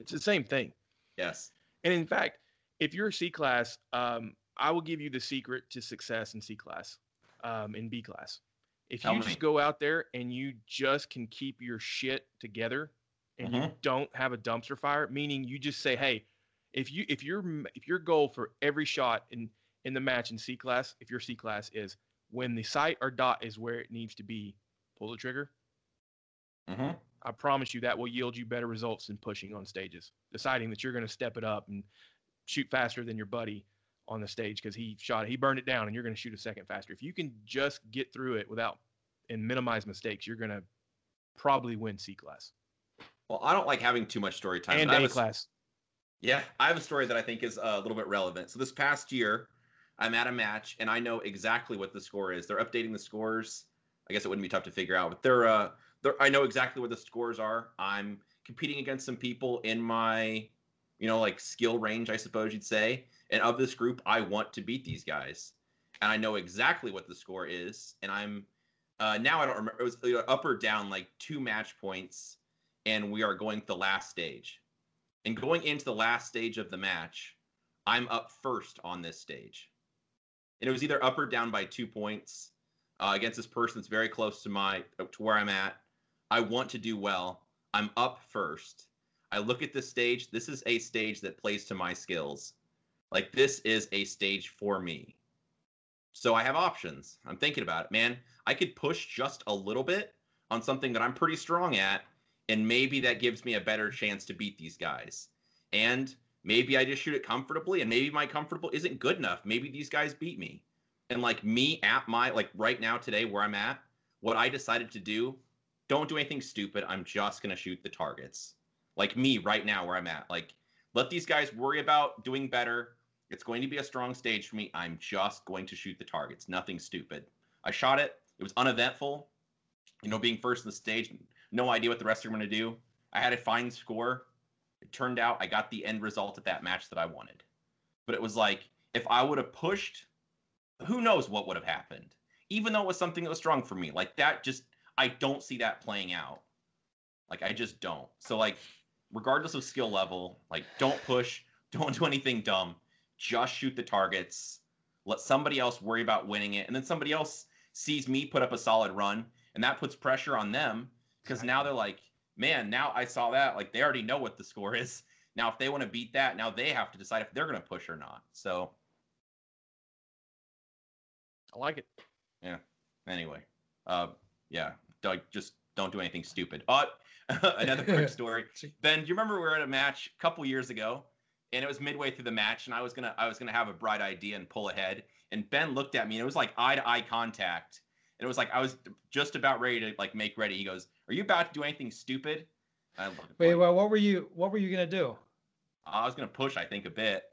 It's the same thing. yes, And in fact, if you're C class, um, I will give you the secret to success in C class. um, in B class. If Tell you me. just go out there and you just can keep your shit together and you Mhm. don't have a dumpster fire, meaning you just say, hey, if you if your if your goal for every shot in in the match in C class, if your C class is when the sight or dot is where it needs to be, pull the trigger. hmm I promise you that will yield you better results than pushing on stages. Deciding that you're going to step it up and shoot faster than your buddy on the stage because he shot it, he burned it down, and you're going to shoot a second faster. If you can just get through it without and minimize mistakes, you're going to probably win C class Well, I don't like having too much story time. and but I have A class. Yeah, I have a story that I think is uh, a little bit relevant. So this past year, I'm at a match and I know exactly what the score is. They're updating the scores. I guess it wouldn't be tough to figure out, but they're uh they're I know exactly what the scores are. I'm competing against some people in my you know like skill range, I suppose you'd say. And of this group, I want to beat these guys. And I know exactly what the score is and I'm uh now I don't remember it was up or down like two match points and we are going to the last stage. And going into the last stage of the match, I'm up first on this stage. And it was either up or down by two points uh, against this person that's very close to my to where I'm at. I want to do well. I'm up first. I look at this stage. This is a stage that plays to my skills. Like this is a stage for me. So I have options. I'm thinking about it, man. I could push just a little bit on something that I'm pretty strong at and maybe that gives me a better chance to beat these guys. And maybe I just shoot it comfortably, and maybe my comfortable isn't good enough. Maybe these guys beat me. And like me at my like right now today where I'm at, what I decided to do, don't do anything stupid. I'm just gonna shoot the targets. Like me right now where I'm at. Like let these guys worry about doing better. It's going to be a strong stage for me. I'm just going to shoot the targets. Nothing stupid. I shot it. It was uneventful. You know, being first in the stage, no idea what the rest are going to do. I had a fine score. It turned out I got the end result at that match that I wanted. But it was like, if I would have pushed, who knows what would have happened? Even though it was something that was strong for me. Like that, just, I don't see that playing out. Like, I just don't. So, like, regardless of skill level, like, don't push, don't do anything dumb. Just shoot the targets. Let somebody else worry about winning it. And then somebody else sees me put up a solid run, and that puts pressure on them because now they're like, man, now I saw that. Like they already know what the score is. Now, if they want to beat that, now they have to decide if they're going to push or not. So, I like it. Yeah. Anyway, uh, yeah, Doug, just don't do anything stupid. Uh, another quick story. Ben, do you remember we were at a match a couple years ago, and it was midway through the match, and I was gonna I was gonna have a bright idea and pull ahead, and Ben looked at me, and it was like eye to eye contact, and it was like I was just about ready to like make ready. He goes, "Are you about to do anything stupid?" I looked Wait, well, what were you? What were you gonna do? I was gonna push, I think, a bit.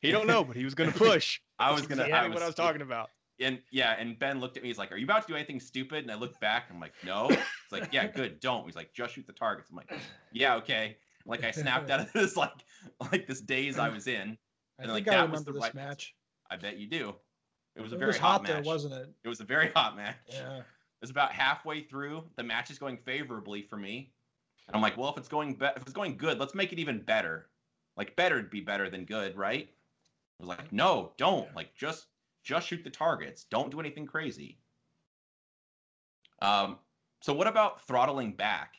He don't know, but he was going to push. I was gonna. exactly I what I was talking about. And yeah, and Ben looked at me. He's like, "Are you about to do anything stupid?" And I looked back. I'm like, "No." It's like, "Yeah, good. Don't." He's like, "Just shoot the targets." I'm like, "Yeah, okay." Like I snapped out of this like like this daze I was in. And, like, that was the this right- match. I bet you do. It was a very was hot, hot match. there, wasn't it? It was a very hot match. Yeah. It was about halfway through. The match is going favorably for me. And I'm like, well, if it's going be- if it's going good, let's make it even better. Like better would be better than good, right? I was like, no, don't. Like just just shoot the targets. Don't do anything crazy. Um, so what about throttling back?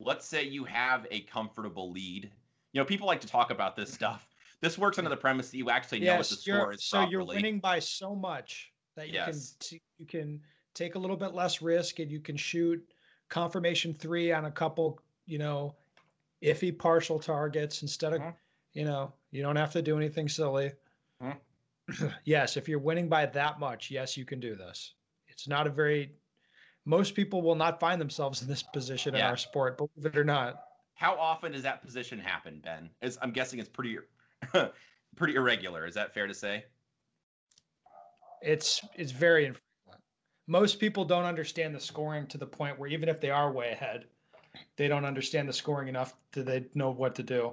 Let's say you have a comfortable lead. You know, people like to talk about this stuff. This works under the premise that you actually know what the score is so properly. you're winning by so much that you Yes. can t- you can take a little bit less risk and you can shoot confirmation three on a couple, you know, iffy partial targets instead of, Mhm. you know, you don't have to do anything silly. Mhm. yes, if you're winning by that much, yes, you can do this. It's not a very most people will not find themselves in this position in our sport, believe it or not. How often does that position happen, Ben? It's, I'm guessing it's pretty pretty irregular. Is that fair to say? It's it's very infrequent. Most people don't understand the scoring to the point where even if they are way ahead, they don't understand the scoring enough to they know what to do.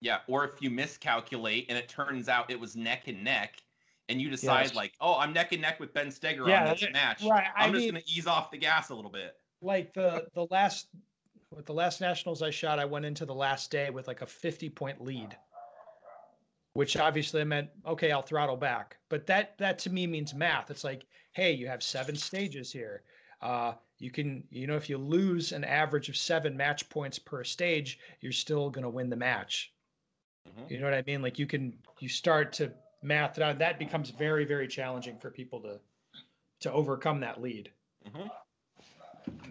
Yeah. Or if you miscalculate and it turns out it was neck and neck, and you decide Yes. like, oh, I'm neck and neck with Ben Stoeger Yeah, on this match. right, I I'm just mean- gonna ease off the gas a little bit. Like the the last with the last nationals I shot, I went into the last day with like a 50 point lead. which obviously meant okay, I'll throttle back. But that that to me means math. It's like, hey, you have seven stages here. Uh, you can, you know, if you lose an average of seven match points per stage, you're still going to win the match. Mhm. You know what I mean? Like you can, you start to math out. That becomes very, very challenging for people to to overcome that lead. Mhm.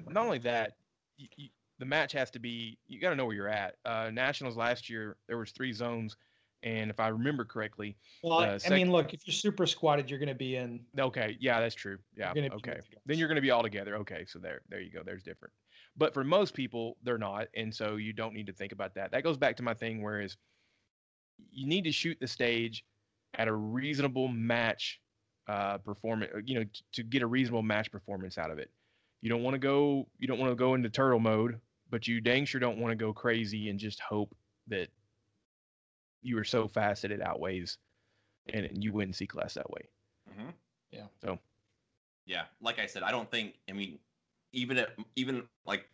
not only that, you, you, the match has to be. You got to know where you're at. Uh, Nationals last year, there was three zones, and if I remember correctly, Well, Uh, I sec- mean, look, if you're super squadded, you're going to be in. okay, yeah, that's true. Yeah, okay. Then you're going to be all together. Okay, so there, there you go. There's different. But for most people, they're not, and so you don't need to think about that. That goes back to my thing, whereas you need to shoot the stage at a reasonable match uh, performance. You know, t- to get a reasonable match performance out of it. You don't want to go. You don't want to go into turtle mode, but you dang sure don't want to go crazy and just hope that you are so fast that it outweighs, and, and you win C class that way. Mhm. Yeah. So Yeah, like I said, I don't think. I mean, even at even like,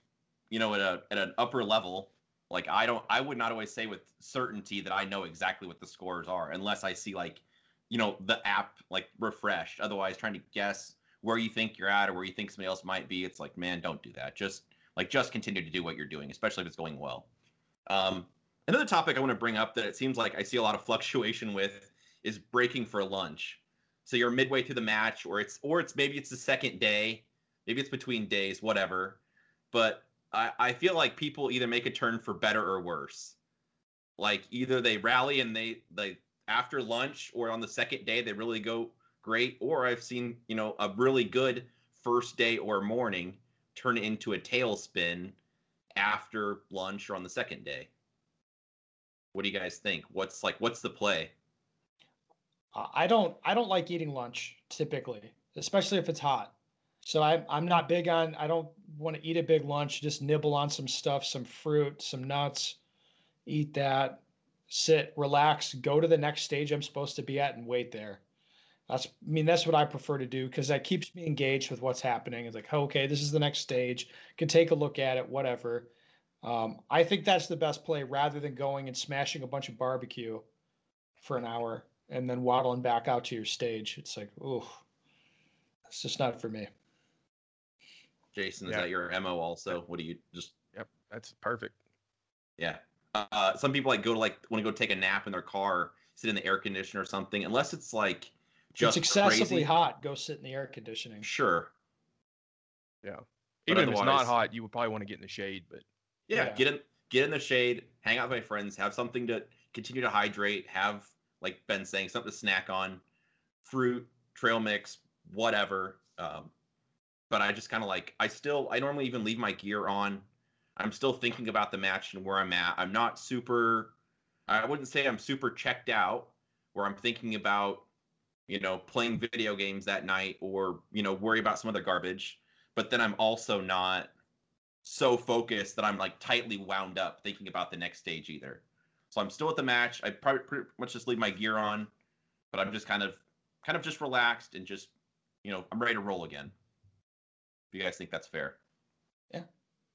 you know, at a at an upper level, like I don't, I would not always say with certainty that I know exactly what the scores are unless I see like, you know, the app like refreshed. Otherwise, trying to guess where you think you're at or where you think somebody else might be, it's like, man, don't do that. Just like just continue to do what you're doing, especially if it's going well. Um, another topic I want to bring up that it seems like I see a lot of fluctuation with is breaking for lunch. So you're midway through the match, or it's or it's maybe it's the second day, maybe it's between days, whatever. But I, I feel like people either make a turn for better or worse. Like either they rally and they they after lunch or on the second day they really go great, or I've seen you know a really good first day or morning turn into a tailspin after lunch or on the second day. What do you guys think? What's like what's the play? I don't I don't like eating lunch typically, especially if it's hot. So I'm I'm not big on I don't want to eat a big lunch, just nibble on some stuff, some fruit, some nuts, eat that, sit, relax, go to the next stage I'm supposed to be at and wait there. That's I mean that's what I prefer to do because that keeps me engaged with what's happening. It's like, okay, this is the next stage. Can take a look at it, whatever. Um, I think that's the best play rather than going and smashing a bunch of barbecue for an hour and then waddling back out to your stage. It's like, ooh, it's just not for me. Jason, is Yeah. that your mo also? What do you just yep, that's perfect. yeah. Uh, some people like go to like want to go take a nap in their car, sit in the air conditioner or something, unless it's like just it's excessively crazy. hot. Go sit in the air conditioning. Sure. Yeah. But Even if it's not hot, you would probably want to get in the shade, but Yeah, Yeah. get in get in the shade, hang out with my friends, have something to continue to hydrate, have like Ben saying something to snack on, fruit, trail mix, whatever. Um, but I just kind of like I still I normally even leave my gear on. I'm still thinking about the match and where I'm at. I'm not super I wouldn't say I'm super checked out where I'm thinking about you know playing video games that night or you know worry about some other garbage. But then I'm also not so focused that I'm like tightly wound up thinking about the next stage either. So I'm still at the match. I probably pretty much just leave my gear on, but I'm just kind of kind of just relaxed and just you know I'm ready to roll again. If you guys think that's fair. Yeah.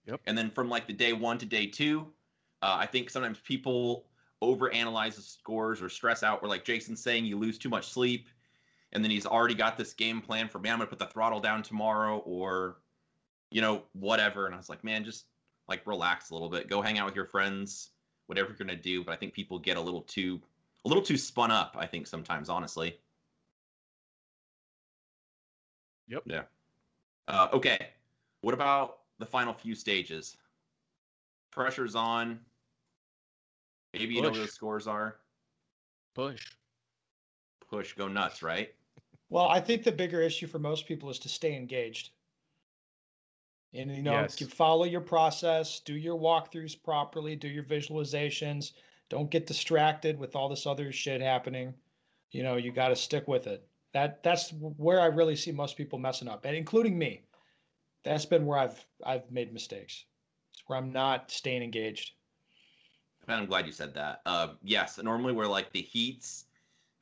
Yep. And then from like the day one to day two, uh, I think sometimes people overanalyze the scores or stress out. Where like Jason's saying, you lose too much sleep, and then he's already got this game plan for man, I'm gonna put the throttle down tomorrow, or you know whatever. And I was like, man, just like relax a little bit, go hang out with your friends, whatever you're gonna do. But I think people get a little too a little too spun up. I think sometimes, honestly. Yep. Yeah. Uh, okay. What about the final few stages? Pressure's on. Maybe you know where the scores are. push. Push, go nuts, right? Well, I think the bigger issue for most people is to stay engaged. And you know, Yes. you follow your process, do your walkthroughs properly, do your visualizations. Don't get distracted with all this other shit happening. You know, you got to stick with it. That that's where I really see most people messing up, and including me. That's been where I've I've made mistakes. It's where I'm not staying engaged. And I'm glad you said that. Uh, yes, normally where like the heats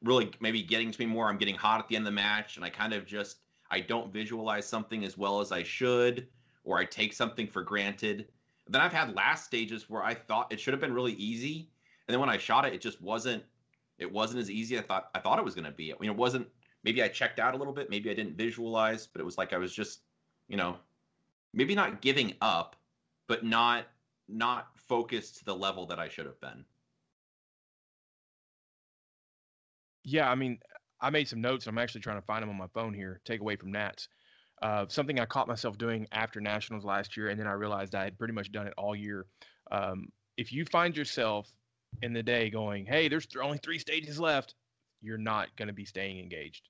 really maybe getting to me more. I'm getting hot at the end of the match, and I kind of just I don't visualize something as well as I should, or I take something for granted. Then I've had last stages where I thought it should have been really easy, and then when I shot it, it just wasn't. it wasn't as easy. I thought I thought it was going to be. I mean, it wasn't. Maybe I checked out a little bit. Maybe I didn't visualize, but it was like I was just, you know, maybe not giving up, but not not focused to the level that I should have been. Yeah, I mean, I made some notes. I'm actually trying to find them on my phone here. Take away from Nats. Uh, something I caught myself doing after nationals last year, and then I realized I had pretty much done it all year. Um, if you find yourself in the day going, "Hey, there's th- only three stages left," you're not going to be staying engaged.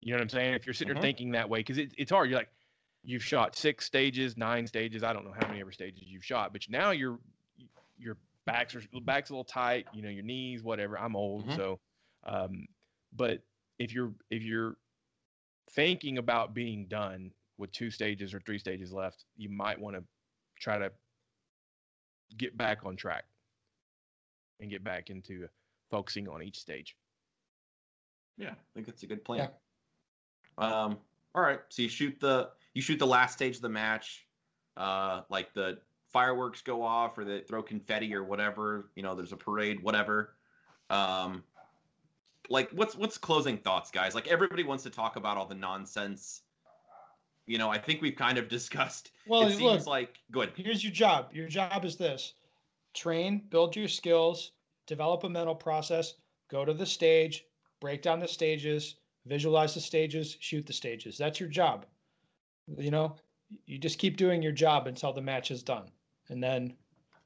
You know what I'm saying? If you're sitting Mhm. there thinking that way, because it, it's hard. You're like, you've shot six stages, nine stages. I don't know how many ever stages you've shot, but now your your backs are backs a little tight. You know, your knees, whatever. I'm old, Mhm. so. Um, but if you're if you're thinking about being done with two stages or three stages left, you might want to try to get back on track and get back into focusing on each stage. Yeah, I think that's a good plan. Yeah. Um, all right. So you shoot the you shoot the last stage of the match, uh, like the fireworks go off or they throw confetti or whatever. You know, there's a parade, whatever. Um, like what's what's closing thoughts, guys? Like everybody wants to talk about all the nonsense. You know, I think we've kind of discussed. Well, it seems look, like good. here's your job. Your job is this train, build your skills, develop a mental process, go to the stage, break down the stages, visualize the stages, shoot the stages. That's your job. You know, you just keep doing your job until the match is done. And then,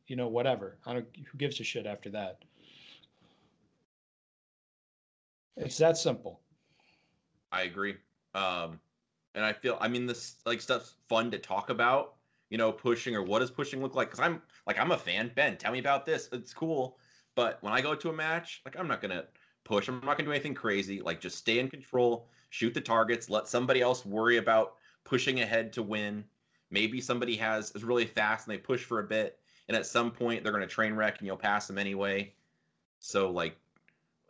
you know, whatever. I don't who gives a shit after that. It's that simple. I agree. Um, and I feel, I mean, this like stuff's fun to talk about. You know, pushing or what does pushing look like? Because I'm like, I'm a fan. Ben, tell me about this. It's cool. But when I go to a match, like, I'm not gonna push. I'm not gonna do anything crazy. Like, just stay in control, shoot the targets, let somebody else worry about pushing ahead to win. Maybe somebody has is really fast and they push for a bit, and at some point they're gonna train wreck and you'll pass them anyway. So like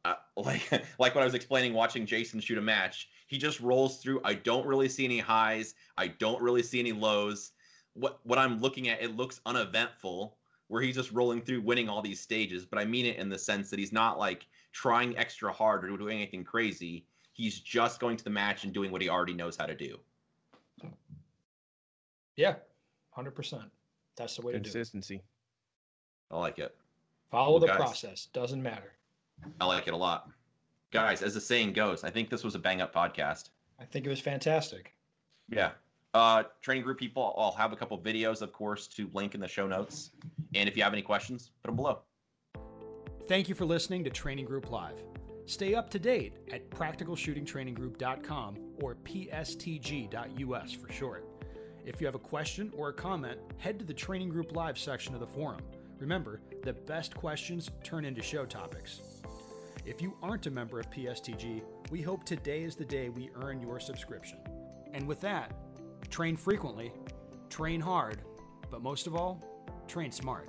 uh, like like when I was explaining watching Jason shoot a match, he just rolls through. I don't really see any highs. I don't really see any lows. What what I'm looking at, it looks uneventful, where he's just rolling through, winning all these stages. But I mean it in the sense that he's not like trying extra hard or doing anything crazy. He's just going to the match and doing what he already knows how to do. Yeah, 100%. That's the way to do it. Consistency. I like it. Follow Well, the guys. process. Doesn't matter. I like it a lot. Guys, as the saying goes, I think this was a bang up podcast. I think it was fantastic. Yeah. Uh, training group people, I'll have a couple videos, of course, to link in the show notes. And if you have any questions, put them below. Thank you for listening to Training Group Live. Stay up to date at practicalshootingtraininggroup.com or pstg.us for short. If you have a question or a comment, head to the Training Group Live section of the forum. Remember, the best questions turn into show topics. If you aren't a member of PSTG, we hope today is the day we earn your subscription. And with that, train frequently, train hard, but most of all, train smart.